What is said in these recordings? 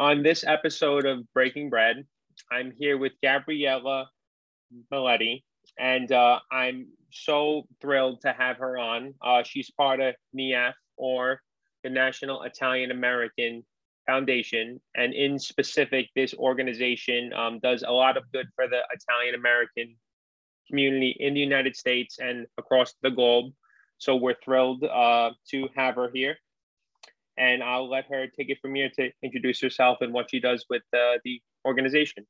On this episode of Breaking Bread, I'm here with Gabriella Maletti, and uh, I'm so thrilled to have her on. Uh, she's part of NIAF, or the National Italian American Foundation, and in specific, this organization um, does a lot of good for the Italian American community in the United States and across the globe. So we're thrilled uh, to have her here. And I'll let her take it from here to introduce herself and what she does with uh, the organization.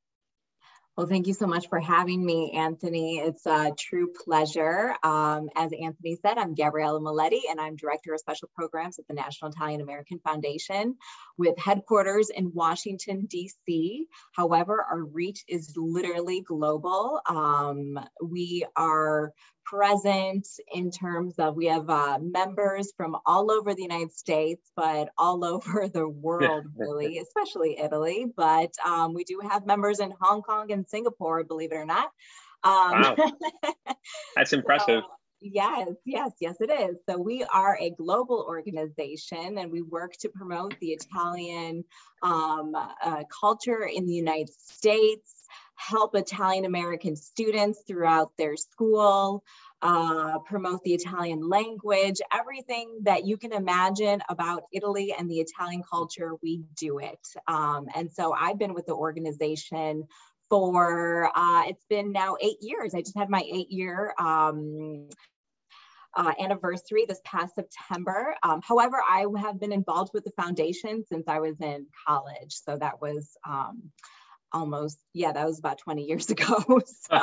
Well, thank you so much for having me, Anthony. It's a true pleasure. Um, as Anthony said, I'm Gabriella Maletti, and I'm Director of Special Programs at the National Italian American Foundation with headquarters in Washington, D.C. However, our reach is literally global. Um, we are present in terms of we have uh, members from all over the United States, but all over the world, really, especially Italy. But um, we do have members in Hong Kong and Singapore, believe it or not. Um, wow. That's impressive. So, Yes, yes, yes, it is. So we are a global organization and we work to promote the Italian um, uh, culture in the United States, help Italian American students throughout their school, uh, promote the Italian language, everything that you can imagine about Italy and the Italian culture, we do it. Um, and so I've been with the organization for, uh, it's been now eight years. I just had my eight year um, uh, anniversary this past September. Um, however, I have been involved with the foundation since I was in college. So that was um, almost yeah that was about 20 years ago so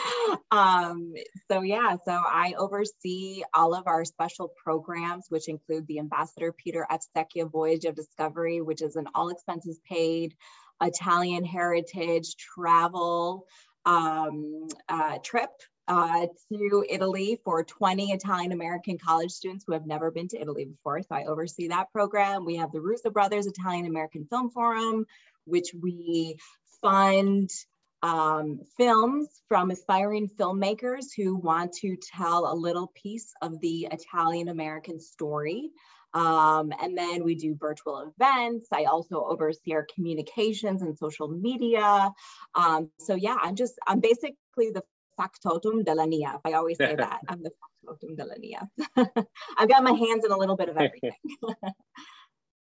um so yeah so i oversee all of our special programs which include the ambassador peter F. Secchia voyage of discovery which is an all expenses paid italian heritage travel um, uh, trip uh, to Italy for 20 Italian American college students who have never been to Italy before. So I oversee that program. We have the Russo Brothers Italian American Film Forum, which we fund um, films from aspiring filmmakers who want to tell a little piece of the Italian American story. Um, and then we do virtual events. I also oversee our communications and social media. Um, so yeah, I'm just, I'm basically the factotum della NIAF. I always say that. I'm the factotum della NIAF. I've got my hands in a little bit of everything.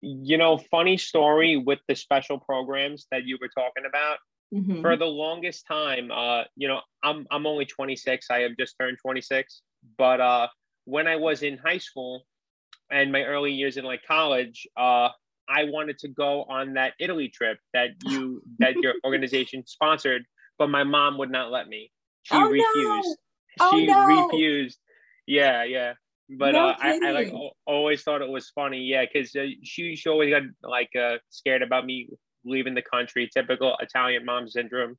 you know, funny story with the special programs that you were talking about. Mm-hmm. For the longest time, uh, you know, I'm I'm only 26. I have just turned 26. But uh, when I was in high school and my early years in like college, uh, I wanted to go on that Italy trip that you that your organization sponsored, but my mom would not let me. She oh, refused. No. She oh, no. refused. Yeah, yeah but no uh, I, I, like always thought it was funny. Yeah because uh, she, she always got like uh, scared about me leaving the country. Typical italian mom syndrome.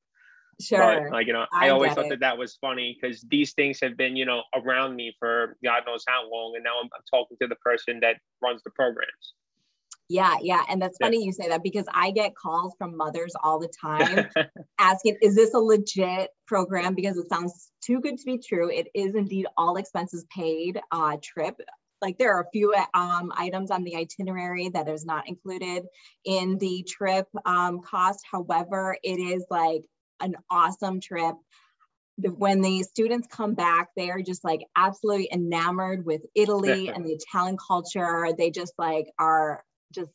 Sure. but, like you know i, I always thought it. that that was funny because these things have been you know around me for god knows how long and now I'm, I'm talking to the person that runs the programs yeah, yeah. And that's funny yeah. you say that because I get calls from mothers all the time asking, is this a legit program? Because it sounds too good to be true. It is indeed all expenses paid uh, trip. Like there are a few um, items on the itinerary that is not included in the trip um, cost. However, it is like an awesome trip when the students come back, they are just like absolutely enamored with Italy and the Italian culture. They just like are just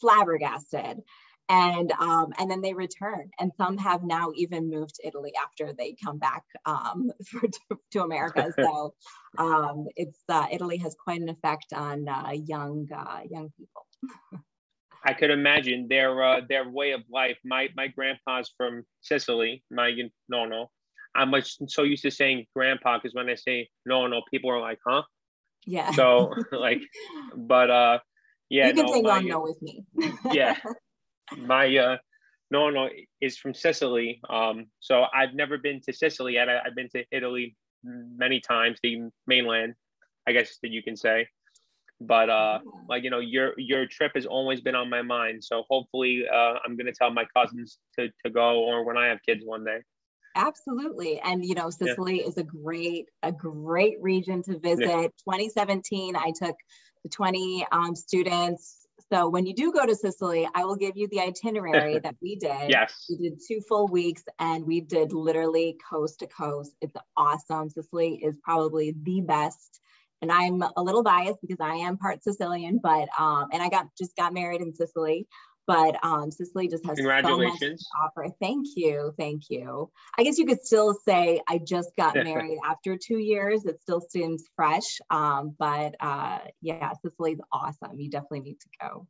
flabbergasted. And um, and then they return and some have now even moved to italy after they come back um, for, to, to, america. So um, it's uh, italy has quite an effect on uh, young uh, young people. I could imagine their uh, their way of life. My my grandpa's from sicily my no no i'm so used to saying grandpa because when i say no no people are like huh? Yeah. So like but uh yeah, you can no, say my, no with me. yeah, my uh, no, no is from Sicily. Um, so I've never been to Sicily yet. I, have been to Italy many times, the mainland, I guess that you can say. But uh, yeah. like you know, your your trip has always been on my mind. So hopefully, uh, I'm gonna tell my cousins to to go, or when I have kids one day. Absolutely. And you know, Sicily yeah. is a great, a great region to visit. Yeah. 2017, I took the 20 um, students So when you do go to Sicily, I will give you the itinerary that we did. Yes. We did two full weeks and we did literally coast to coast. It's awesome. Sicily is probably the best. And I'm a little biased because I am part Sicilian, but um, and I got just got married in Sicily. But um, Sicily just has Congratulations. so much to offer. Thank you, thank you. I guess you could still say I just got married after two years. It still seems fresh, um, but uh, yeah, Sicily's awesome. You definitely need to go.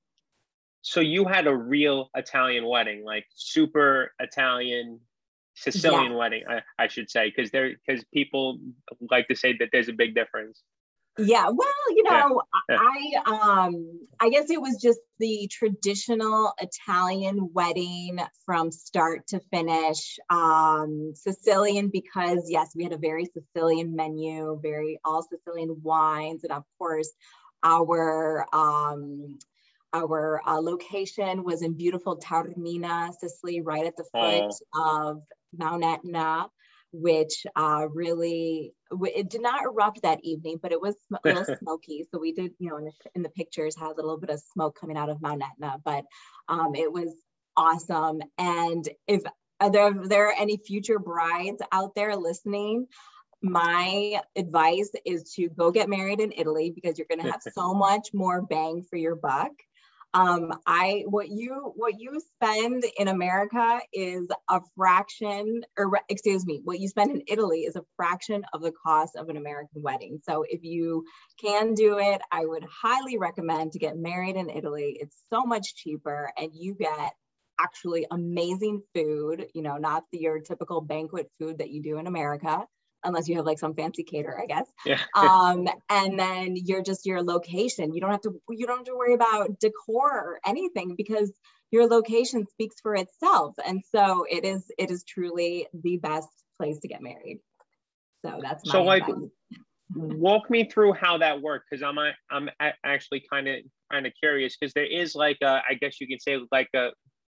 So you had a real Italian wedding, like super Italian Sicilian yeah. wedding, I, I should say, because there because people like to say that there's a big difference. Yeah, well, you know, yeah. Yeah. I um I guess it was just the traditional Italian wedding from start to finish. Um Sicilian because yes, we had a very Sicilian menu, very all Sicilian wines and of course our um our uh, location was in beautiful Taormina, Sicily, right at the foot oh. of Mount Etna which uh, really it did not erupt that evening, but it was a little smoky. So we did, you know, in the, in the pictures had a little bit of smoke coming out of Mount Etna, but um, it was awesome. And if are there, are there any future brides out there listening, my advice is to go get married in Italy because you're going to have so much more bang for your buck um, I what you what you spend in America is a fraction, or excuse me, what you spend in Italy is a fraction of the cost of an American wedding. So if you can do it, I would highly recommend to get married in Italy. It's so much cheaper, and you get actually amazing food. You know, not the, your typical banquet food that you do in America unless you have like some fancy cater, I guess. Yeah. um, and then you're just your location. You don't have to you don't have to worry about decor or anything because your location speaks for itself. And so it is it is truly the best place to get married. So that's my so like walk me through how that worked because I'm I'm actually kind of kind of curious because there is like a, I guess you could say like a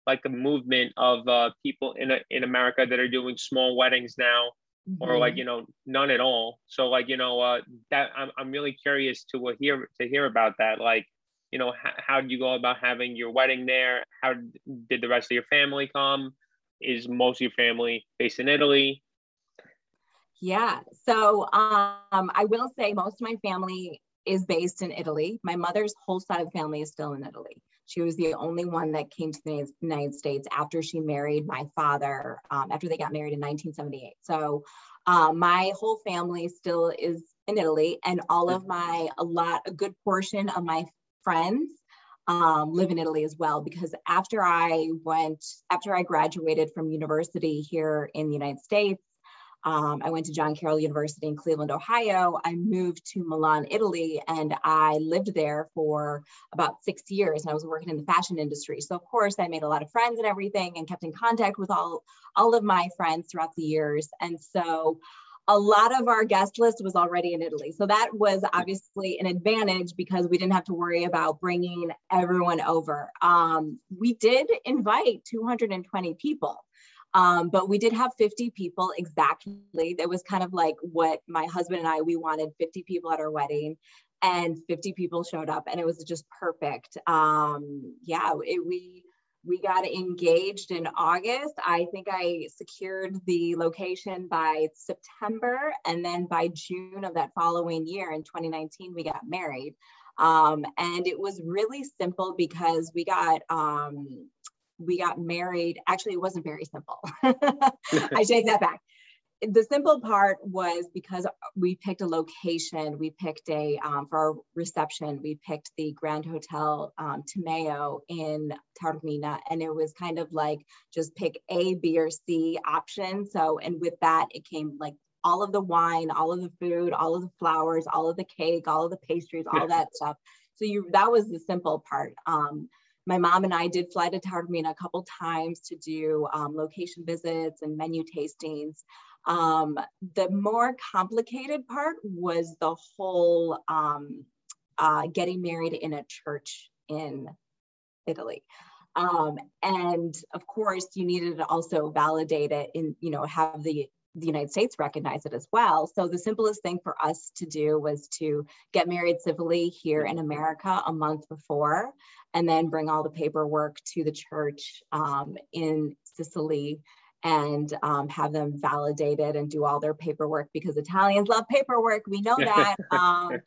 like a movement of uh, people in a, in America that are doing small weddings now mm-hmm. or like mm-hmm. you know none at all. So like you know uh that i'm, I'm really curious to hear to hear about that. Like you know h- how did you go about having your wedding there? How did the rest of your family come? Is most of your family based in italy? Yeah. So um i will say most of my family is based in italy. My mother's whole side of the family is still in italy she was the only one that came to the United States after she married my father, um, after they got married in 1978. So um, my whole family still is in Italy, and all of my, a lot, a good portion of my friends um, live in Italy as well. Because after I went, after I graduated from university here in the United States, um, I went to John Carroll University in Cleveland, Ohio. I moved to Milan, Italy, and I lived there for about six years. And I was working in the fashion industry. So of course, I made a lot of friends and everything, and kept in contact with all all of my friends throughout the years. And so a lot of our guest list was already in Italy. So that was obviously an advantage because we didn't have to worry about bringing everyone over. Um, we did invite 220 people. Um, but we did have 50 people exactly. That was kind of like what my husband and I, we wanted 50 people at our wedding and 50 people showed up and it was just perfect. Um, yeah, it, we, we got engaged in August. I think I secured the location by September. And then by June of that following year in 2019, we got married. Um, and it was really simple because we got um, we got married. Actually, it wasn't very simple. I take that back. The simple part was because we picked a location. We picked a um, for our reception. We picked the Grand Hotel um, Timeo in Taormina, and it was kind of like just pick A, B, or C option. So, and with that, it came like all of the wine, all of the food, all of the flowers, all of the cake, all of the pastries, all that stuff. So you that was the simple part. Um, my mom and I did fly to Taormina a couple times to do um, location visits and menu tastings. Um, the more complicated part was the whole um, uh, getting married in a church in Italy. Um, and of course, you needed to also validate it and you know have the the United States recognized it as well. So the simplest thing for us to do was to get married civilly here in America a month before, and then bring all the paperwork to the church um, in Sicily and um, have them validated and do all their paperwork because Italians love paperwork. We know that. um,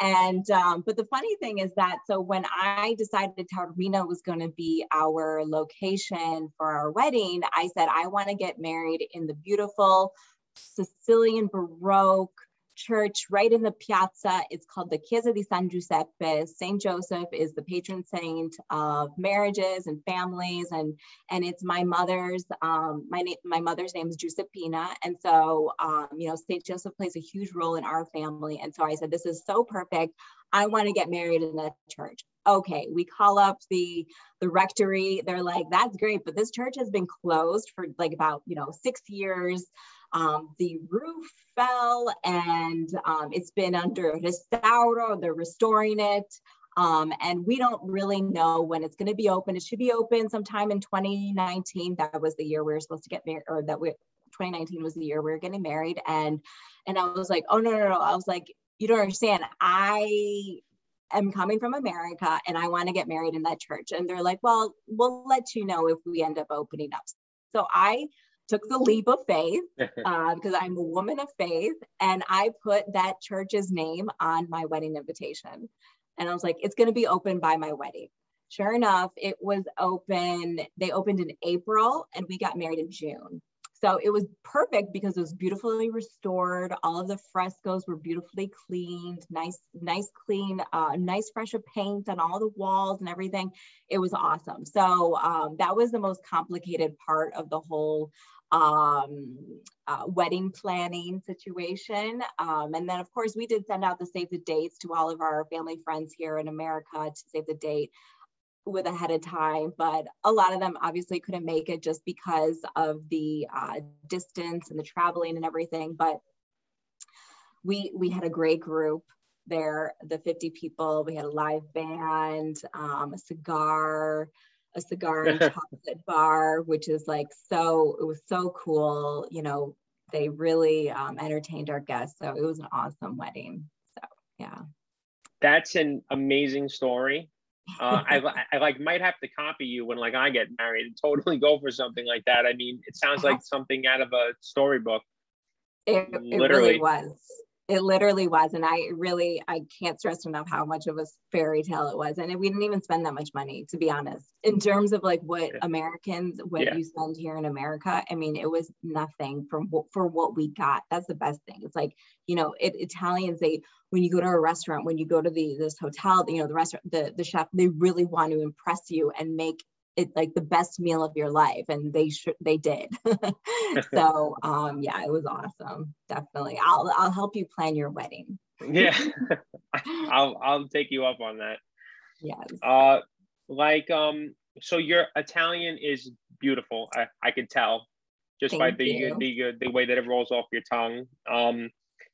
and um, but the funny thing is that so when I decided Taormina was going to be our location for our wedding, I said I want to get married in the beautiful Sicilian Baroque church right in the piazza. It's called the Chiesa di San Giuseppe. Saint Joseph is the patron saint of marriages and families, and and it's my mother's. Um, my name, my mother's name is Giuseppina, and so um, you know Saint Joseph plays a huge role in our family. And so I said, this is so perfect. I want to get married in that church. Okay, we call up the the rectory. They're like, that's great, but this church has been closed for like about you know six years. Um, the roof fell and um, it's been under restauro, they're restoring it. Um, and we don't really know when it's going to be open. It should be open sometime in 2019. That was the year we were supposed to get married, or that we 2019 was the year we were getting married. And and I was like, oh no, no, no. I was like, you don't understand. I am coming from America and I want to get married in that church. And they're like, well, we'll let you know if we end up opening up. So I took the leap of faith uh, because I'm a woman of faith, and I put that church's name on my wedding invitation. And I was like, it's going to be open by my wedding. Sure enough, it was open. They opened in April, and we got married in June. So it was perfect because it was beautifully restored. All of the frescoes were beautifully cleaned, nice, nice, clean, uh, nice fresh of paint on all the walls and everything. It was awesome. So um, that was the most complicated part of the whole um, uh, wedding planning situation. Um, and then, of course, we did send out the save the dates to all of our family friends here in America to save the date with ahead of time, but a lot of them obviously couldn't make it just because of the uh, distance and the traveling and everything. But we we had a great group there, the 50 people. We had a live band, um, a cigar, a cigar and chocolate bar, which is like so, it was so cool. You know, they really um, entertained our guests. So it was an awesome wedding. So, yeah. That's an amazing story. Uh, I, I like might have to copy you when like I get married and totally go for something like that. I mean, it sounds like something out of a storybook. It, it really was it literally was and i really i can't stress enough how much of a fairy tale it was and we didn't even spend that much money to be honest. In mm-hmm. terms of like what americans what yeah. you spend here in america i mean it was nothing from for what we got. That's the best thing. It's like you know it, italians they when you go to a restaurant when you go to the this hotel you know the restaurant the, the chef they really want to impress you and make it like the best meal of your life and they should they did. So um yeah it was awesome definitely. I'll i'll help you plan your wedding. Yeah. I'll i'll take you up on that. Yes. Uh like um so your italian is beautiful i i can tell just Thank by the, the the way that it rolls off your tongue. Um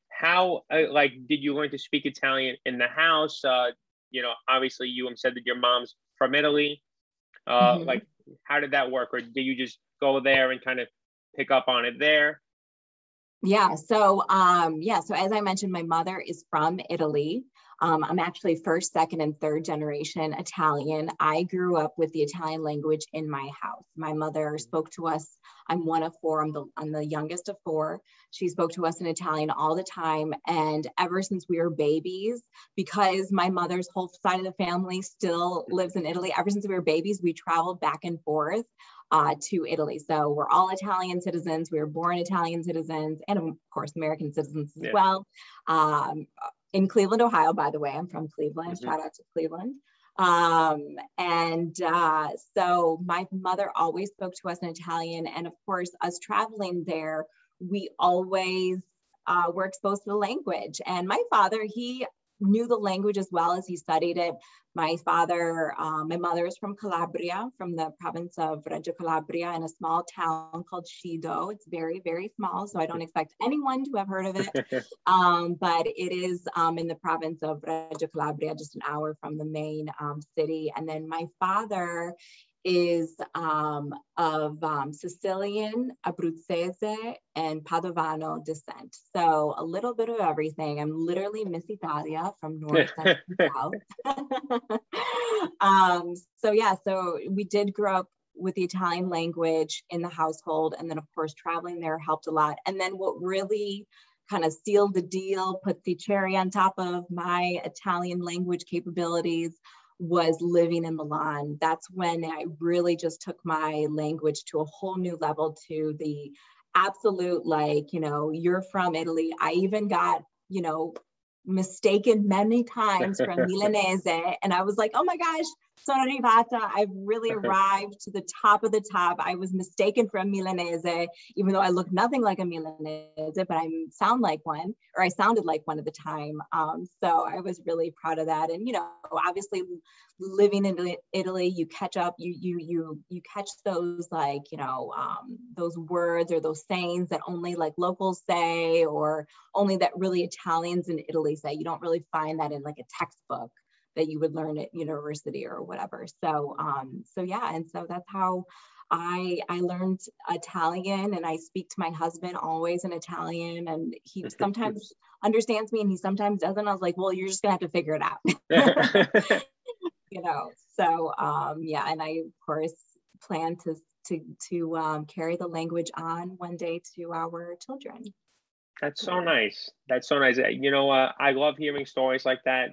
how uh, like did you learn to speak italian in the house? Uh you know obviously you said that your mom's from italy uh, mm-hmm. Like, how did that work, or did you just go there and kind of pick up on it there? Yeah. So, um, yeah. So as I mentioned, my mother is from Italy. Um, I'm actually first, second, and third generation Italian. I grew up with the Italian language in my house. My mother spoke to us. I'm one of four. I'm the, I'm the youngest of four. She spoke to us in Italian all the time. And ever since we were babies, because my mother's whole side of the family still lives in Italy, ever since we were babies, we traveled back and forth uh, to Italy. So we're all Italian citizens. We were born Italian citizens, and of course American citizens as yeah. well. Um, in Cleveland, Ohio, by the way. I'm from Cleveland. Mm-hmm. Shout out to Cleveland. Um, and uh, so my mother always spoke to us in Italian. And of course, us traveling there, we always uh, were exposed to the language. And my father, he knew the language as well as he studied it. My father, um, my mother is from Calabria, from the province of Reggio Calabria, in a small town called Scido. It's very, very small, so I don't expect anyone to have heard of it. um, but it is um, in the province of Reggio Calabria, just an hour from the main um, city. And then my father is um, of um, Sicilian, Abruzzese, and Padovano descent. So a little bit of everything. I'm literally Miss Italia from north, south, south. um, so yeah, so we did grow up with the Italian language in the household. And then of course, traveling there helped a lot. And then what really kind of sealed the deal, put the cherry on top of my Italian language capabilities was living in Milan. That's when I really just took my language to a whole new level to the absolute, like, you know, you're from Italy. I even got, you know, mistaken many times from Milanese. And I was like, oh my gosh, sono arrivata. I've really arrived to the top of the top. I was mistaken for a Milanese, even though I look nothing like a Milanese, but I sound like one, or I sounded like one at the time. Um, so I was really proud of that. And, you know, obviously living in Italy, you catch up, you, you, you, you catch those like, you know, um, those words or those sayings that only like locals say, or only that really Italians in Italy say. You don't really find that in like a textbook that you would learn at university or whatever. So, um, so yeah, and so that's how I I learned Italian, and I speak to my husband always in Italian, and he sometimes understands me, and he sometimes doesn't. I was like, well, you're just gonna have to figure it out, you know. So, um, yeah, and I of course plan to to to um, carry the language on one day to our children. That's so nice. That's so nice. You know, uh, I love hearing stories like that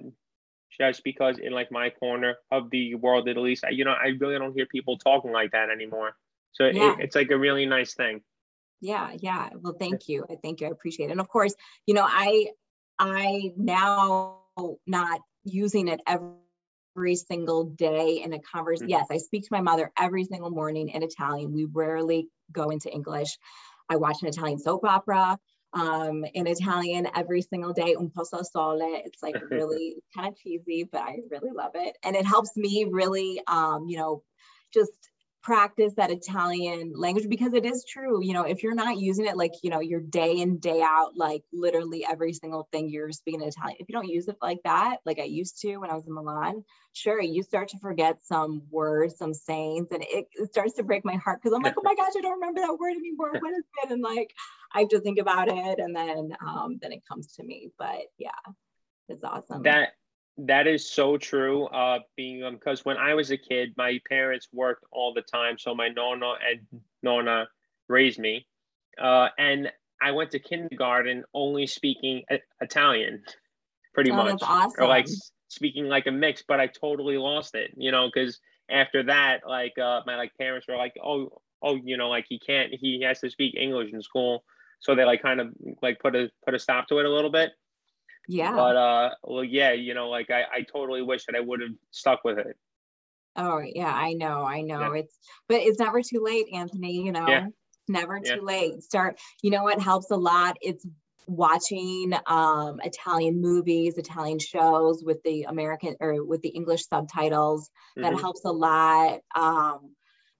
just because in like my corner of the world at least you know i really don't hear people talking like that anymore. So yeah. it, it's like a really nice thing. Yeah yeah. Well thank you. I thank you. I appreciate it. And of course you know i i now not using it every single day in a conversation mm-hmm. yes i speak to my mother every single morning in italian. We rarely go into english. I watch an italian soap opera um, in Italian every single day, un po' sole. It's like really kind of cheesy, but I really love it. And it helps me really, um, you know, just practice that Italian language because it is true. You know, if you're not using it like, you know, your day in, day out, like literally every single thing you're speaking Italian, if you don't use it like that, like I used to when I was in Milan, sure, you start to forget some words, some sayings, and it, it starts to break my heart because I'm like, oh my gosh, I don't remember that word anymore. What is it? And like, I have to think about it and then, um, then it comes to me. But yeah, it's awesome. That that is so true. Uh, being um, because when I was a kid, my parents worked all the time, so my nonna and nonna raised me, uh, and I went to kindergarten only speaking Italian, pretty oh, much, awesome. or like speaking like a mix. But I totally lost it, you know, because after that, like uh, my like parents were like, oh, oh, you know, like he can't, he has to speak English in school, so they like kind of like put a put a stop to it a little bit. Yeah. But uh, well, yeah, you know, like I, I totally wish that I would have stuck with it. Oh yeah, I know, I know. Yeah. It's but it's never too late, Anthony. You know, yeah. never yeah. too late. Start. You know what helps a lot? It's watching um, Italian movies, Italian shows with the American or with the English subtitles. Mm-hmm. That helps a lot. Um,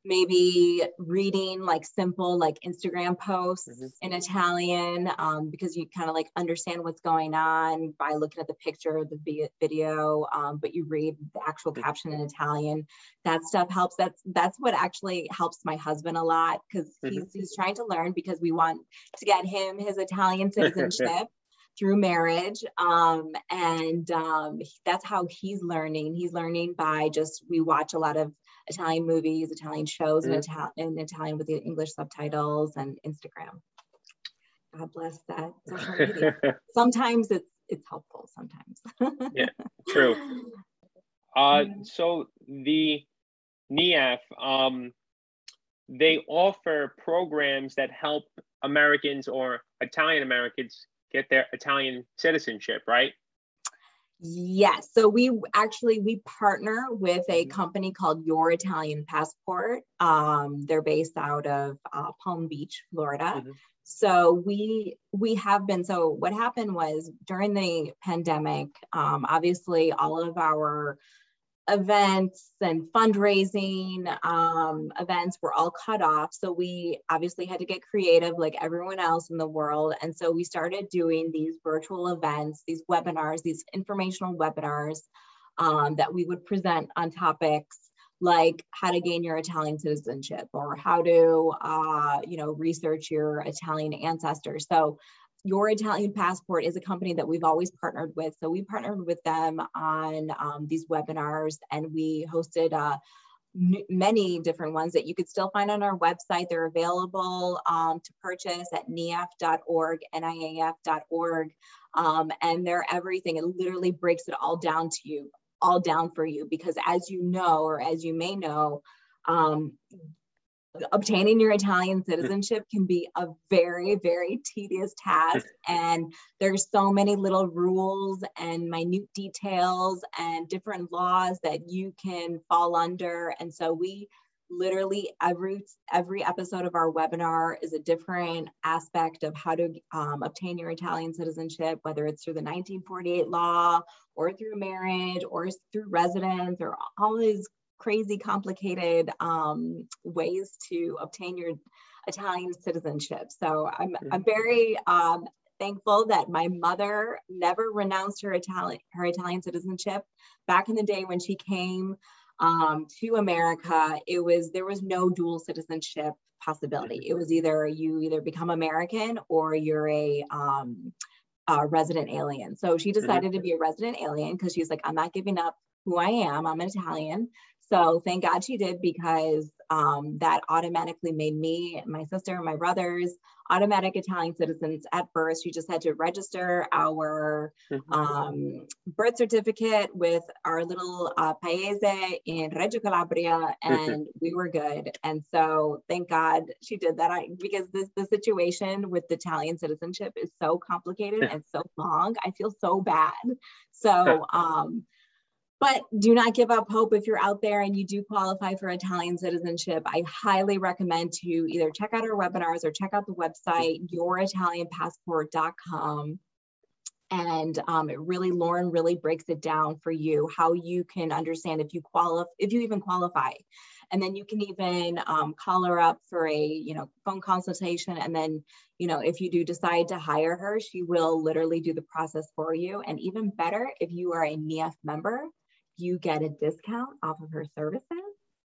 maybe reading like simple like Instagram posts mm-hmm. in Italian um, because you kind of like understand what's going on by looking at the picture of the video, um, but you read the actual mm-hmm. caption in Italian. That stuff helps. That's that's what actually helps my husband a lot because mm-hmm. he's he's trying to learn because we want to get him his Italian citizenship. through marriage um, and um, that's how he's learning he's learning by just we watch a lot of Italian movies, Italian shows mm. in, Itali- in Italian with the English subtitles and Instagram. God bless that social media. sometimes it's it's helpful. Sometimes. yeah, true. Uh, so the NIAF, um, they offer programs that help Americans or Italian Americans get their Italian citizenship, right? Yes. So we actually we partner with a mm-hmm. company called Your Italian Passport. Um, they're based out of uh, Palm Beach, Florida. Mm-hmm. So we we have been. So what happened was during the pandemic, um, obviously all of our events and fundraising um, events were all cut off. So we obviously had to get creative like everyone else in the world. And so we started doing these virtual events, these webinars, these informational webinars um, that we would present on topics like how to gain your Italian citizenship or how to, uh, you know, research your Italian ancestors. So your Italian Passport is a company that we've always partnered with. So we partnered with them on um, these webinars and we hosted uh, many different ones that you could still find on our website. They're available um, to purchase at niaf.org, niaf.org. Um, and they're everything. It literally breaks it all down to you, all down for you, because as you know, or as you may know, um, obtaining your Italian citizenship can be a very, very tedious task. And there's so many little rules and minute details and different laws that you can fall under. And so we literally every every episode of our webinar is a different aspect of how to um, obtain your Italian citizenship, whether it's through the 1948 law or through marriage or through residence or all these crazy complicated um, ways to obtain your Italian citizenship. So I'm, mm-hmm. I'm very um, thankful that my mother never renounced her Italian her Italian citizenship. Back in the day when she came um, to America, it was there was no dual citizenship possibility. It was either you either become American or you're a um, a resident alien. So she mm-hmm. decided mm-hmm. to be a resident alien because she's like, I'm not giving up who I am. I'm an Italian. So thank God she did because um, that automatically made me, my sister, my brothers automatic Italian citizens at birth. She just had to register our mm-hmm. um, birth certificate with our little uh, paese in Reggio Calabria, and we were good. And so thank God she did that I, because this the situation with Italian citizenship is so complicated and so long. I feel so bad. So um, but do not give up hope if you're out there and you do qualify for Italian citizenship. I highly recommend to either check out our webinars or check out the website, youritalianpassport.com. And um, it really, Lauren really breaks it down for you how you can understand if you qualify, if you even qualify. And then you can even um, call her up for a, you know, phone consultation. And then, you know, if you do decide to hire her, she will literally do the process for you. And even better, if you are a NIAF member, you get a discount off of her services.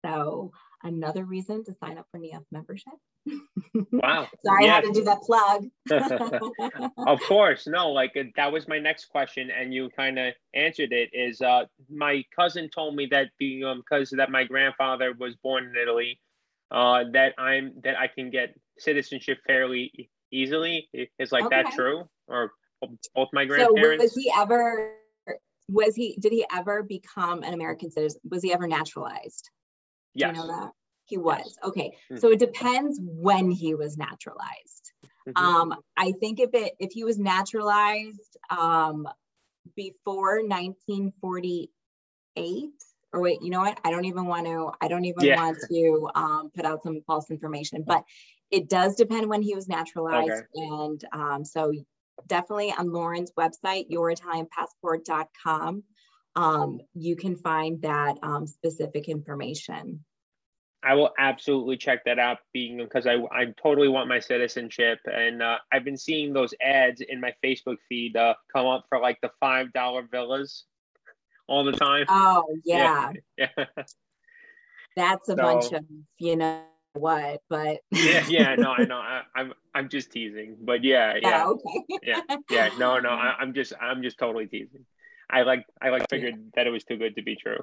So another reason to sign up for NIAF membership. Wow. Sorry, yes. I had to do that plug. of course. No, like uh, that was my next question and you kind of answered it is uh my cousin told me that being um because that my grandfather was born in Italy, uh that I'm that I can get citizenship fairly easily. Is like okay. that true? Or both my grandparents? So was he ever was he did he ever become an american citizen was he ever naturalized yes. Do you know that he was yes. okay mm-hmm. so it depends when he was naturalized mm-hmm. um i think if it if he was naturalized um before 1948 or wait you know what i don't even want to i don't even yeah. want to um, put out some false information but it does depend when he was naturalized okay. and um, so definitely on Lauren's website, youritalianpassport.com, um, you can find that um, specific information. I will absolutely check that out being because I, I totally want my citizenship and uh, I've been seeing those ads in my Facebook feed uh, come up for like the five dollar villas all the time. Oh yeah. yeah. That's a so, bunch of you know what, but yeah, yeah, no, I know, I, am I'm, I'm just teasing, but yeah, yeah, oh, okay, yeah, yeah, no, no, I, am just, I'm just totally teasing. I like, I like figured yeah. that it was too good to be true,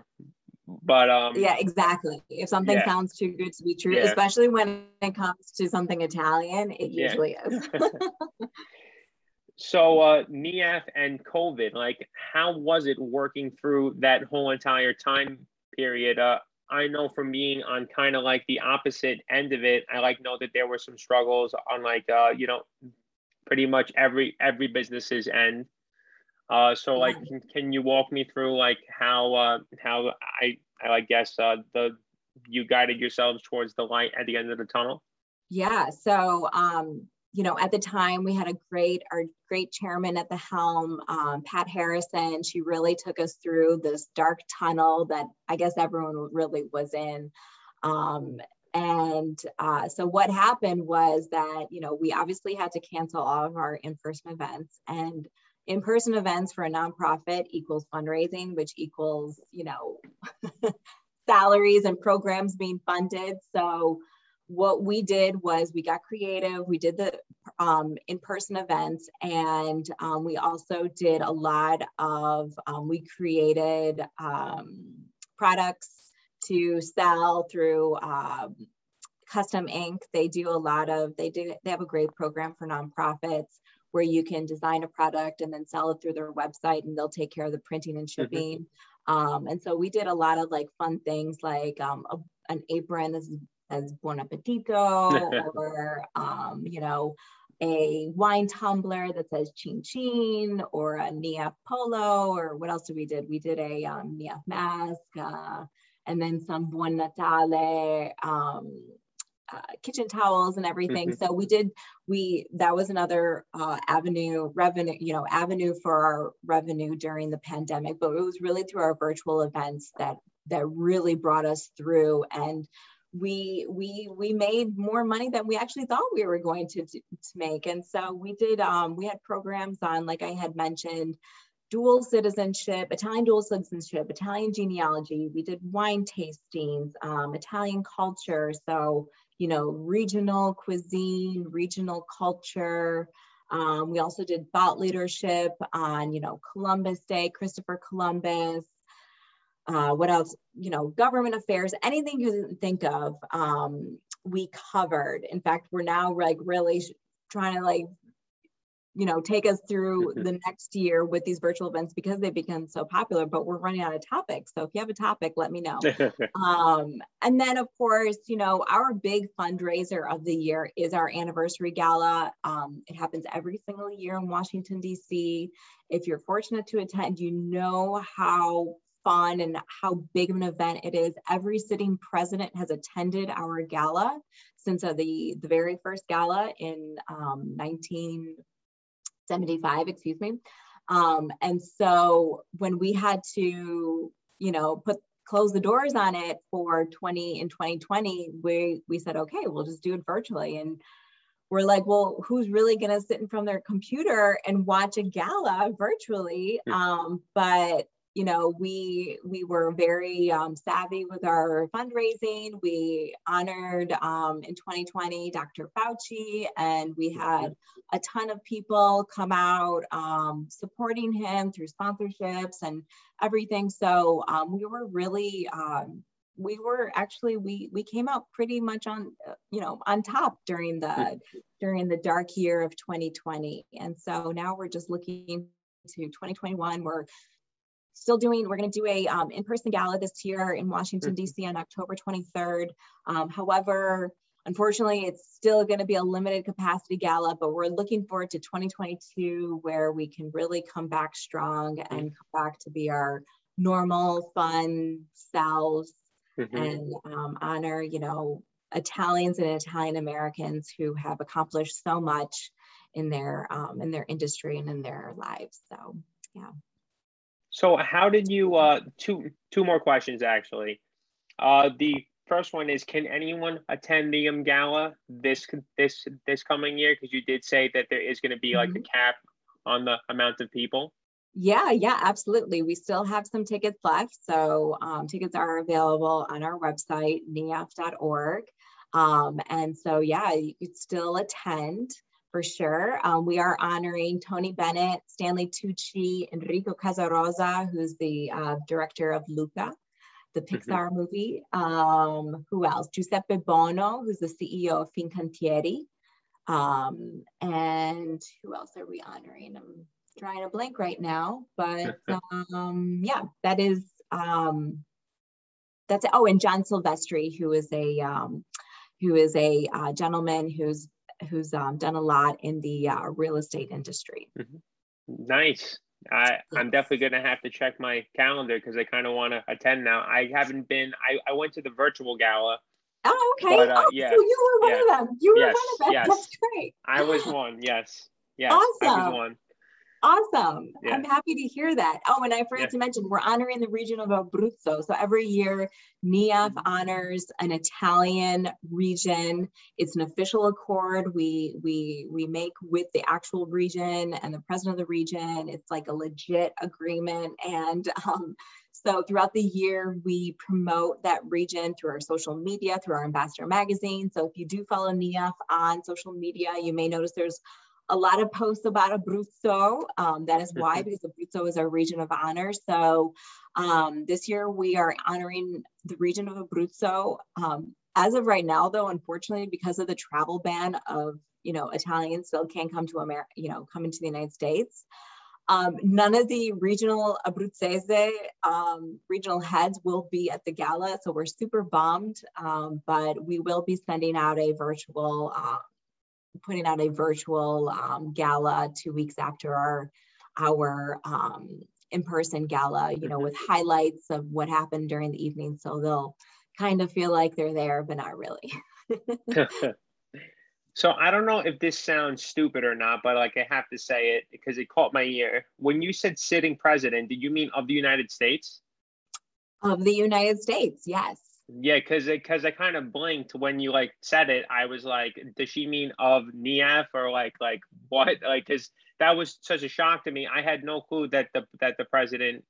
but um, yeah, exactly. If something yeah. sounds too good to be true, yeah. especially when it comes to something Italian, it usually is. so uh NIAF and COVID, like, how was it working through that whole entire time period? Uh, I know from being on kind of like the opposite end of it, I like know that there were some struggles on like uh, you know, pretty much every every business's end. Uh, so like, can, can you walk me through like how uh, how I I guess uh, the you guided yourselves towards the light at the end of the tunnel? Yeah. So um, you know, at the time we had a great, our great chairman at the helm, um, Pat Harrison. She really took us through this dark tunnel that I guess everyone really was in. Um, and uh, so what happened was that, you know, we obviously had to cancel all of our in-person events and in-person events for a nonprofit equals fundraising, which equals, you know, salaries and programs being funded. So what we did was we got creative. We did the um, in-person events, and um, we also did a lot of. Um, we created um, products to sell through um, Custom Ink. They do a lot of. They do. They have a great program for nonprofits where you can design a product and then sell it through their website, and they'll take care of the printing and mm-hmm. shipping. Mm-hmm. Um, and so we did a lot of like fun things like um, a, an apron that says Buon Appetito or, um, you know, a wine tumbler that says Chin Chin or a Niaf Polo or what else did we did? We did a um, Niaf mask uh, and then some Buon Natale um, uh, kitchen towels and everything. Mm-hmm. So we did, we, that was another uh, avenue revenue, you know, avenue for our revenue during the pandemic, but it was really through our virtual events that, that really brought us through. And we, we, we made more money than we actually thought we were going to, to make. And so we did, um, we had programs on, like I had mentioned, dual citizenship, Italian dual citizenship, Italian genealogy. We did wine tastings, um, Italian culture. So you know, regional cuisine, regional culture. Um, we also did thought leadership on, you know, Columbus Day, Christopher Columbus. Uh, what else? You know, government affairs, anything you can think of, um, we covered. In fact, we're now like really trying to like you know take us through mm-hmm. the next year with these virtual events because they've become so popular but we're running out of topics so if you have a topic let me know um, and then of course you know our big fundraiser of the year is our anniversary gala um, it happens every single year in washington d.c if you're fortunate to attend you know how fun and how big of an event it is every sitting president has attended our gala since uh, the the very first gala in um, 19 75, excuse me. Um, and so when we had to, you know, put close the doors on it for 20 in 2020, we we said, okay, we'll just do it virtually. And we're like, well, who's really going to sit in front of their computer and watch a gala virtually? Hmm. Um, but you know, we we were very um, savvy with our fundraising. We honored um, in 2020 Dr. Fauci, and we had a ton of people come out um, supporting him through sponsorships and everything. So um, we were really um, we were actually we we came out pretty much on you know on top during the during the dark year of 2020 and so now we're just looking to 2021 we're still doing, we're going to do a um, in-person gala this year in Washington, mm-hmm. D.C. on October 23rd. Um, however, unfortunately, it's still going to be a limited capacity gala, but we're looking forward to 2022 where we can really come back strong and come back to be our normal, fun selves mm-hmm. and um, honor, you know, Italians and Italian Americans who have accomplished so much in their um, in their industry and in their lives. So, yeah. So how did you uh two two more questions actually. Uh the first one is can anyone attend the um, gala this this this coming year because you did say that there is going to be like mm-hmm. a cap on the amount of people. Yeah, yeah, absolutely. We still have some tickets left. So um, tickets are available on our website, niaf.org. Um, and so, yeah, you could still attend for sure. Um, we are honoring Tony Bennett, Stanley Tucci, Enrico Casarosa, who's the uh, director of Luca, the mm-hmm. Pixar mm-hmm. movie. Um, who else? Giuseppe Bono, who's the CEO of Fincantieri. Um, and who else are we honoring? I'm trying to blank right now, but um, yeah, that is um, that's it. Oh, and John Silvestri, who is a um, who is a uh, gentleman who's who's um, done a lot in the uh, real estate industry. Mm-hmm. Nice. I, I'm definitely going to have to check my calendar because I kind of want to attend now. I haven't been, I, I went to the virtual gala. Oh, okay. But, uh, oh, yeah, so you were one yeah. of them. You were yes, one of them. Yes. That's great. I was one. Yes. Yes. Awesome. I was one. Awesome. Yeah. I'm happy to hear that. Oh, and I forgot yeah. to mention, we're honoring the region of Abruzzo. So every year, NIAF honors an Italian region. It's an official accord we we we make with the actual region and the president of the region. It's like a legit agreement. And um, so throughout the year, we promote that region through our social media, through our ambassador magazine. So if you do follow NIAF on social media, you may notice there's a lot of posts about Abruzzo. Um, that is why, mm-hmm. because Abruzzo is our region of honor. So um, this year we are honoring the region of Abruzzo. Um, as of right now, though, unfortunately, because of the travel ban of, you know, Italians still can't come to America, you know, come into the United States. Um, none of the regional Abruzzese um, regional heads will be at the gala, so we're super bummed, um, but we will be sending out a virtual uh, putting out a virtual um, gala two weeks after our our um, in-person gala, you know, with highlights of what happened during the evening. So they'll kind of feel like they're there, but not really. so I don't know if this sounds stupid or not, but like I have to say it because it caught my ear. When you said sitting president, did you mean of the United States? Of the United States, yes. Yeah, because because I kind of blinked when you like said it. I was like, does she mean of NIAF or like like what? Like, because that was such a shock to me. I had no clue that the that the president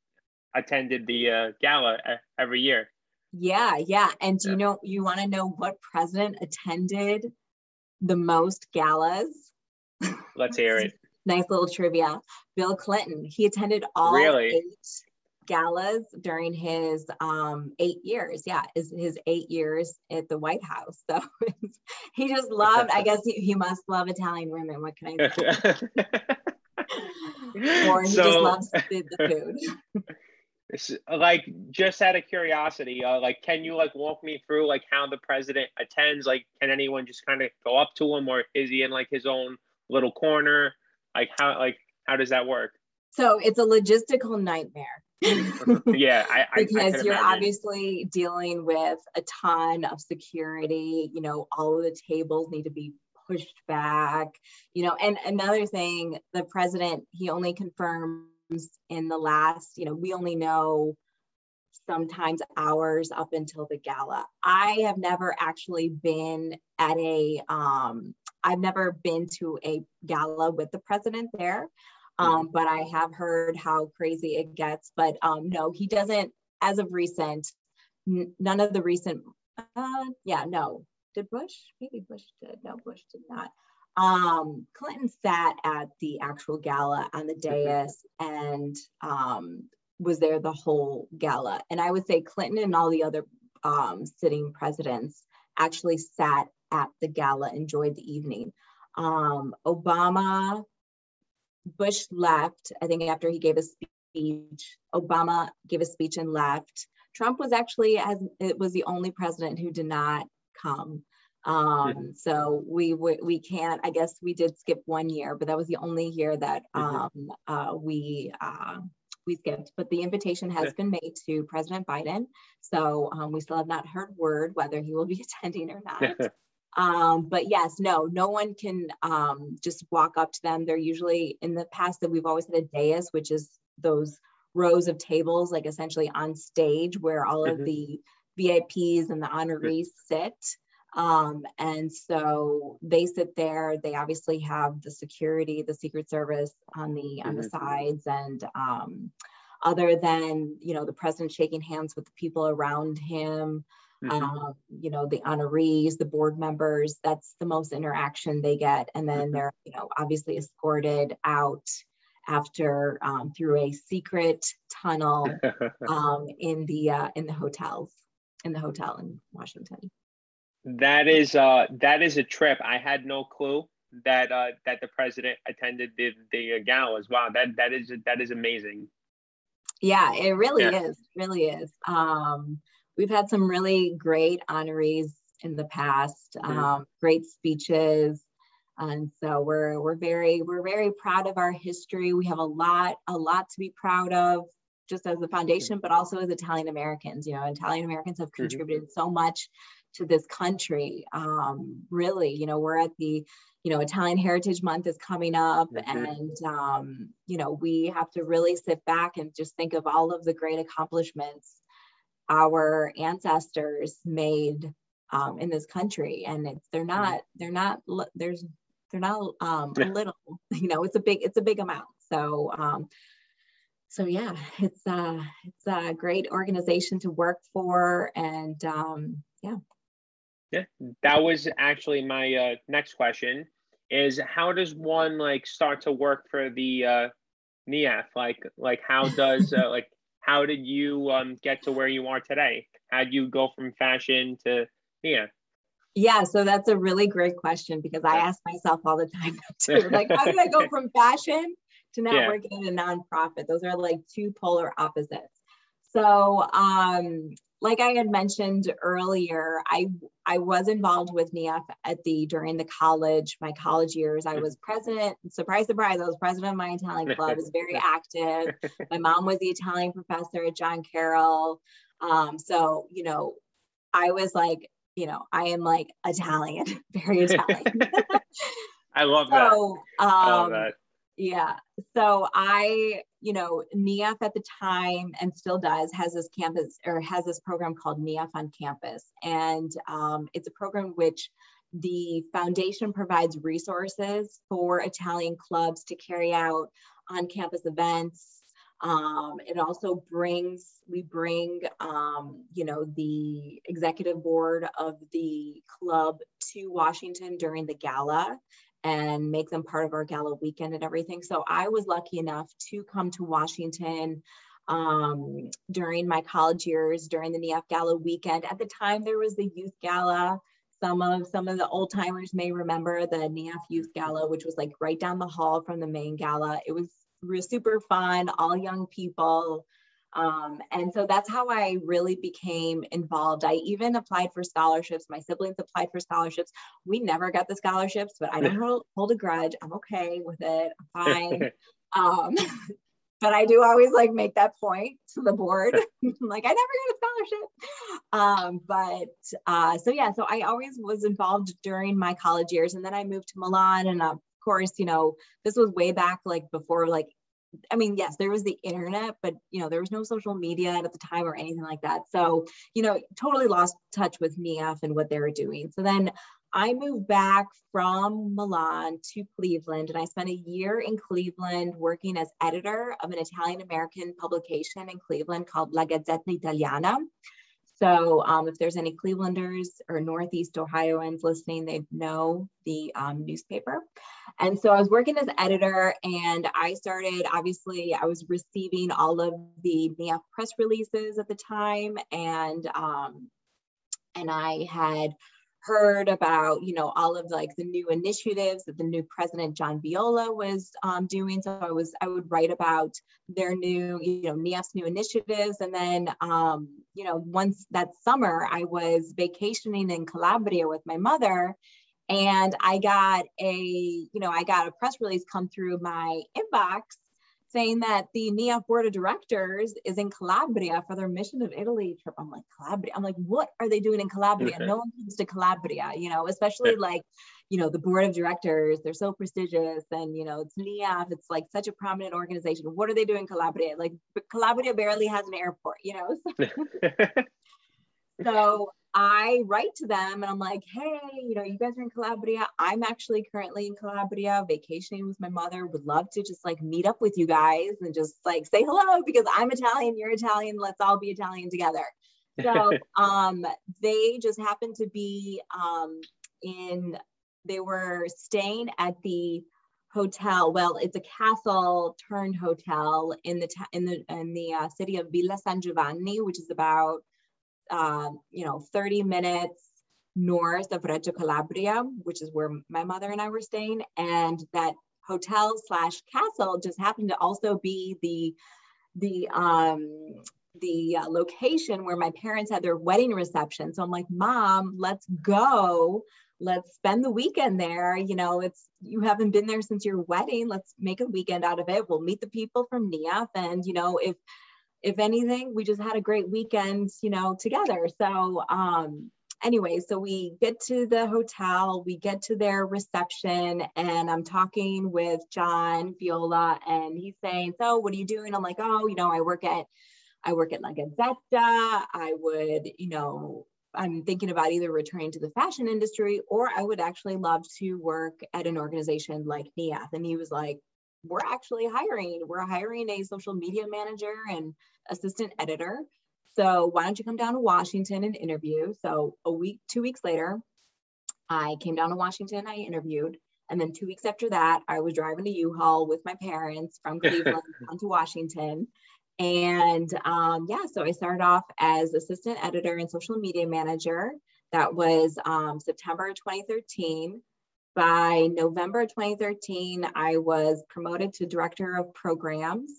attended the uh, gala every year. Yeah, yeah. And do yeah. you know you want to know what president attended the most galas? Let's hear it. nice little trivia. Bill Clinton. He attended all really? eight galas during his um, eight years. Yeah, his, his eight years at the White House. So he just loved, I guess he, he must love Italian women. What can I say? or he so, just loves the, the food. like just out of curiosity uh, like can you like walk me through like how the president attends like can anyone just kind of go up to him or is he in like his own little corner like how like how does that work so it's a logistical nightmare yeah, I, I because I you're imagine. obviously dealing with a ton of security. You know, all of the tables need to be pushed back. You know, and another thing, the president he only confirms in the last. You know, we only know sometimes hours up until the gala. I have never actually been at a um I've never been to a gala with the president there. Um, but I have heard how crazy it gets. But um, no, he doesn't, as of recent, n- none of the recent, uh, yeah, no. Did Bush? Maybe Bush did. No, Bush did not. Um, Clinton sat at the actual gala on the dais and um, was there the whole gala. And I would say Clinton and all the other um, sitting presidents actually sat at the gala, enjoyed the evening. Um, Obama Bush left, I think after he gave a speech, Obama gave a speech and left. Trump was actually as it was the only president who did not come. Um, mm-hmm. So we, we we can't. I guess we did skip one year, but that was the only year that mm-hmm. um, uh, we uh, we skipped. But the invitation has been made to President Biden, so um, we still have not heard word whether he will be attending or not. Um, but yes, no, no one can um, just walk up to them. They're usually in the past that we've always had a dais, which is those rows of tables, like essentially on stage where all mm-hmm. of the VIPs and the honorees sit. Um, and so they sit there. They obviously have the security, the Secret Service on the on the mm-hmm. sides, and um, other than you know the president shaking hands with the people around him, mm-hmm. um, you know, the honorees, the board members, that's the most interaction they get. And then mm-hmm. they're, you know, obviously escorted out after um, through a secret tunnel um, in the uh, in the hotels in the hotel in Washington. That is uh, that is a trip. I had no clue that uh, that the president attended the the galas. Wow, that that is that is amazing. Yeah, it really yeah. is. Really is. Um, we've had some really great honorees in the past, mm-hmm. um, great speeches. And so we're we're very we're very proud of our history. We have a lot a lot to be proud of, just as the foundation, but also as Italian Americans. You know, Italian Americans have mm-hmm. contributed mm-hmm. so much to this country. Um, really, you know, we're at the, you know, Italian Heritage Month is coming up, mm-hmm. and um, you know, we have to really sit back and just think of all of the great accomplishments our ancestors made um, in this country, and it's they're mm-hmm. not they're not there's they're not um, a little, you know, it's a big it's a big amount. So um, so yeah, it's uh it's a great organization to work for, and um, yeah. Yeah, that was actually my uh, next question. Is how does one like start to work for the uh, NIAF? Like, like how does uh, like how did you um, get to where you are today? How do you go from fashion to yeah? Yeah, so that's a really great question because I ask myself all the time too. Like, how did I go from fashion to now yeah. working in a nonprofit. Those are like two polar opposites. So, um, like I had mentioned earlier, I I was involved with NIAF at the during the college, my college years. I was president. Surprise, surprise! I was president of my Italian club. I was very active. My mom was the Italian professor at John Carroll. Um, so you know, I was like, you know, I am like Italian, very Italian. I love that. So, um, I love that. Yeah. So I, you know, NIAF at the time and still does has this campus or has this program called NIAF on campus. And um, it's a program which the foundation provides resources for Italian clubs to carry out on campus events. Um, it also brings, we bring, um, you know, the executive board of the club to Washington during the gala and make them part of our gala weekend and everything. So I was lucky enough to come to Washington um, during my college years, during the NIAF Gala weekend. At the time, there was the Youth Gala. Some of some of the old timers may remember the NIAF Youth Gala, which was like right down the hall from the main gala. It was super fun, all young people. Um, and so that's how I really became involved. I even applied for scholarships. My siblings applied for scholarships. We never got the scholarships, but I don't hold, hold a grudge. I'm okay with it. I'm fine. um, but I do always like make that point to the board. like I never got a scholarship. Um, but uh, so yeah, so I always was involved during my college years, and then I moved to Milan, and of course, you know, this was way back like before like I mean, yes, there was the internet, but you know, there was no social media at the time or anything like that. So, you know, totally lost touch with NIAF and what they were doing. So then I moved back from Milan to Cleveland and I spent a year in Cleveland working as editor of an Italian American publication in Cleveland called La Gazzetta Italiana. So um, if there's any Clevelanders or Northeast Ohioans listening, they know the um, newspaper. And so I was working as editor and I started, obviously, I was receiving all of the NIAF press releases at the time. And, um, and I had heard about, you know, all of like the new initiatives that the new president John Viola was um, doing. So I was, I would write about their new, you know, NIAF's new initiatives. And then, um, you know, once that summer, I was vacationing in Calabria with my mother and I got a, you know, I got a press release come through my inbox saying that the NIAF board of directors is in Calabria for their mission of Italy trip. I'm like, Calabria. I'm like, what are they doing in Calabria? no one comes to Calabria, you know, especially like, you know, the board of directors, they're so prestigious and, you know, it's NIAF, it's like such a prominent organization. What are they doing in Calabria? Like Calabria barely has an airport, you know? so I write to them and I'm like, hey, you know, you guys are in Calabria. I'm actually currently in Calabria, vacationing with my mother. Would love to just like meet up with you guys and just like say hello because I'm Italian, you're Italian. Let's all be Italian together. So um, they just happened to be um, in, they were staying at the hotel. Well, it's a castle turned hotel in the in the in the uh, city of Villa San Giovanni, which is about um, you know, 30 minutes north of Reggio Calabria, which is where my mother and I were staying. And that hotel slash castle just happened to also be the the um the uh, location where my parents had their wedding reception. So I'm like, Mom, let's go. Let's spend the weekend there. You know, it's you haven't been there since your wedding. Let's make a weekend out of it. We'll meet the people from NIAF. And, you know, if if anything, we just had a great weekend, you know, together. So, um, anyway, so we get to the hotel, we get to their reception, and I'm talking with John Viola, and he's saying, "So, what are you doing?" I'm like, "Oh, you know, I work at, I work at La Gazzetta. I would, you know, I'm thinking about either returning to the fashion industry or I would actually love to work at an organization like NIAF." And he was like, "We're actually hiring. We're hiring a social media manager and assistant editor." So why don't you come down to Washington and interview? So a week, two weeks later, I came down to Washington, I interviewed. And then two weeks after that, I was driving to U-Haul with my parents from Cleveland down to Washington. And um, yeah, so I started off as assistant editor and social media manager. That was um, September 2013. By November 2013, I was promoted to director of programs.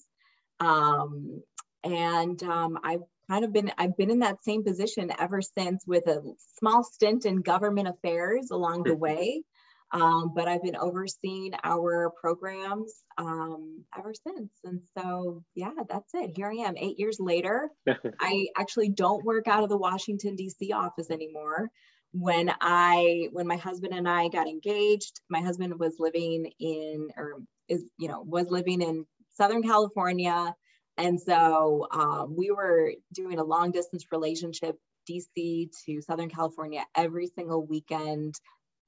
Um, and um, I kind of been I've been in that same position ever since with a small stint in government affairs along the way. Um, but I've been overseeing our programs um, ever since. And so, yeah, that's it. Here I am, eight years later. I actually don't work out of the Washington D.C. office anymore. When I, when my husband and I got engaged, my husband was living in, or is, you know, was living in Southern California and so um, we were doing a long distance relationship, DC to Southern California every single weekend,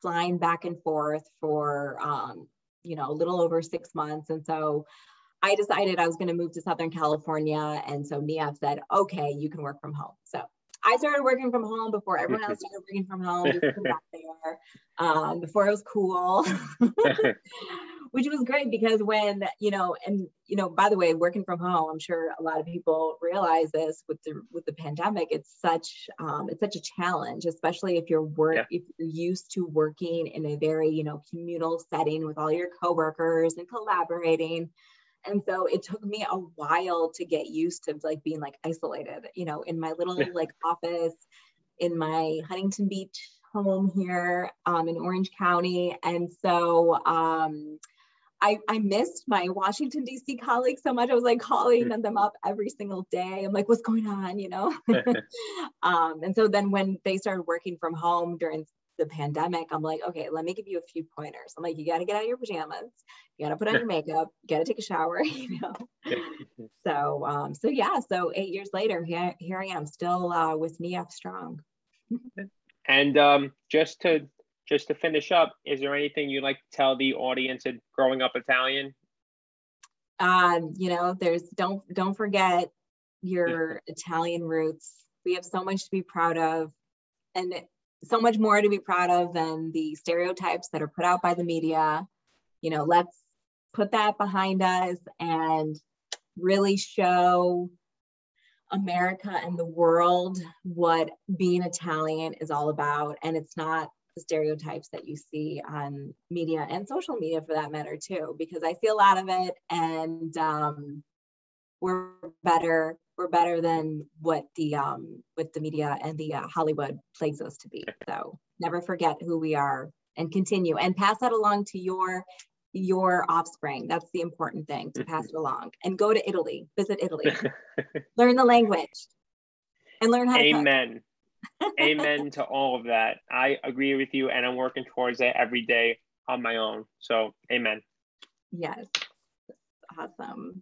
flying back and forth for, um, you know, a little over six months. And so I decided I was going to move to Southern California. And so NIAF said, okay, you can work from home. So I started working from home before everyone else started working from home, just back there, um, before it was cool. which was great because when you know and you know by the way working from home i'm sure a lot of people realize this with the with the pandemic it's such um, it's such a challenge especially if you're work yeah. if you're used to working in a very you know communal setting with all your coworkers and collaborating and so it took me a while to get used to like being like isolated you know in my little yeah. like office in my huntington beach home here um, in orange county and so um, I, I missed my Washington DC colleagues so much. I was like calling mm. them up every single day. I'm like, what's going on? You know? um, and so then when they started working from home during the pandemic, I'm like, okay, let me give you a few pointers. I'm like, you got to get out of your pajamas, you got to put on your makeup, you got to take a shower, you know. so, um, so yeah, so eight years later, here, here I am, still uh, with NIAF Strong. and um, just to just to finish up, is there anything you'd like to tell the audience at growing up Italian? Um, you know, there's don't don't forget your Italian roots. We have so much to be proud of, and so much more to be proud of than the stereotypes that are put out by the media. You know, let's put that behind us and really show America and the world what being Italian is all about. And it's not the stereotypes that you see on media and social media for that matter too because i see a lot of it and um, we're better we're better than what the um, what the media and the uh, hollywood plays us to be so never forget who we are and continue and pass that along to your your offspring that's the important thing to pass it along and go to italy visit italy learn the language and learn how to amen amen to all of that. I agree with you, and I'm working towards it every day on my own. So, amen. Yes, awesome.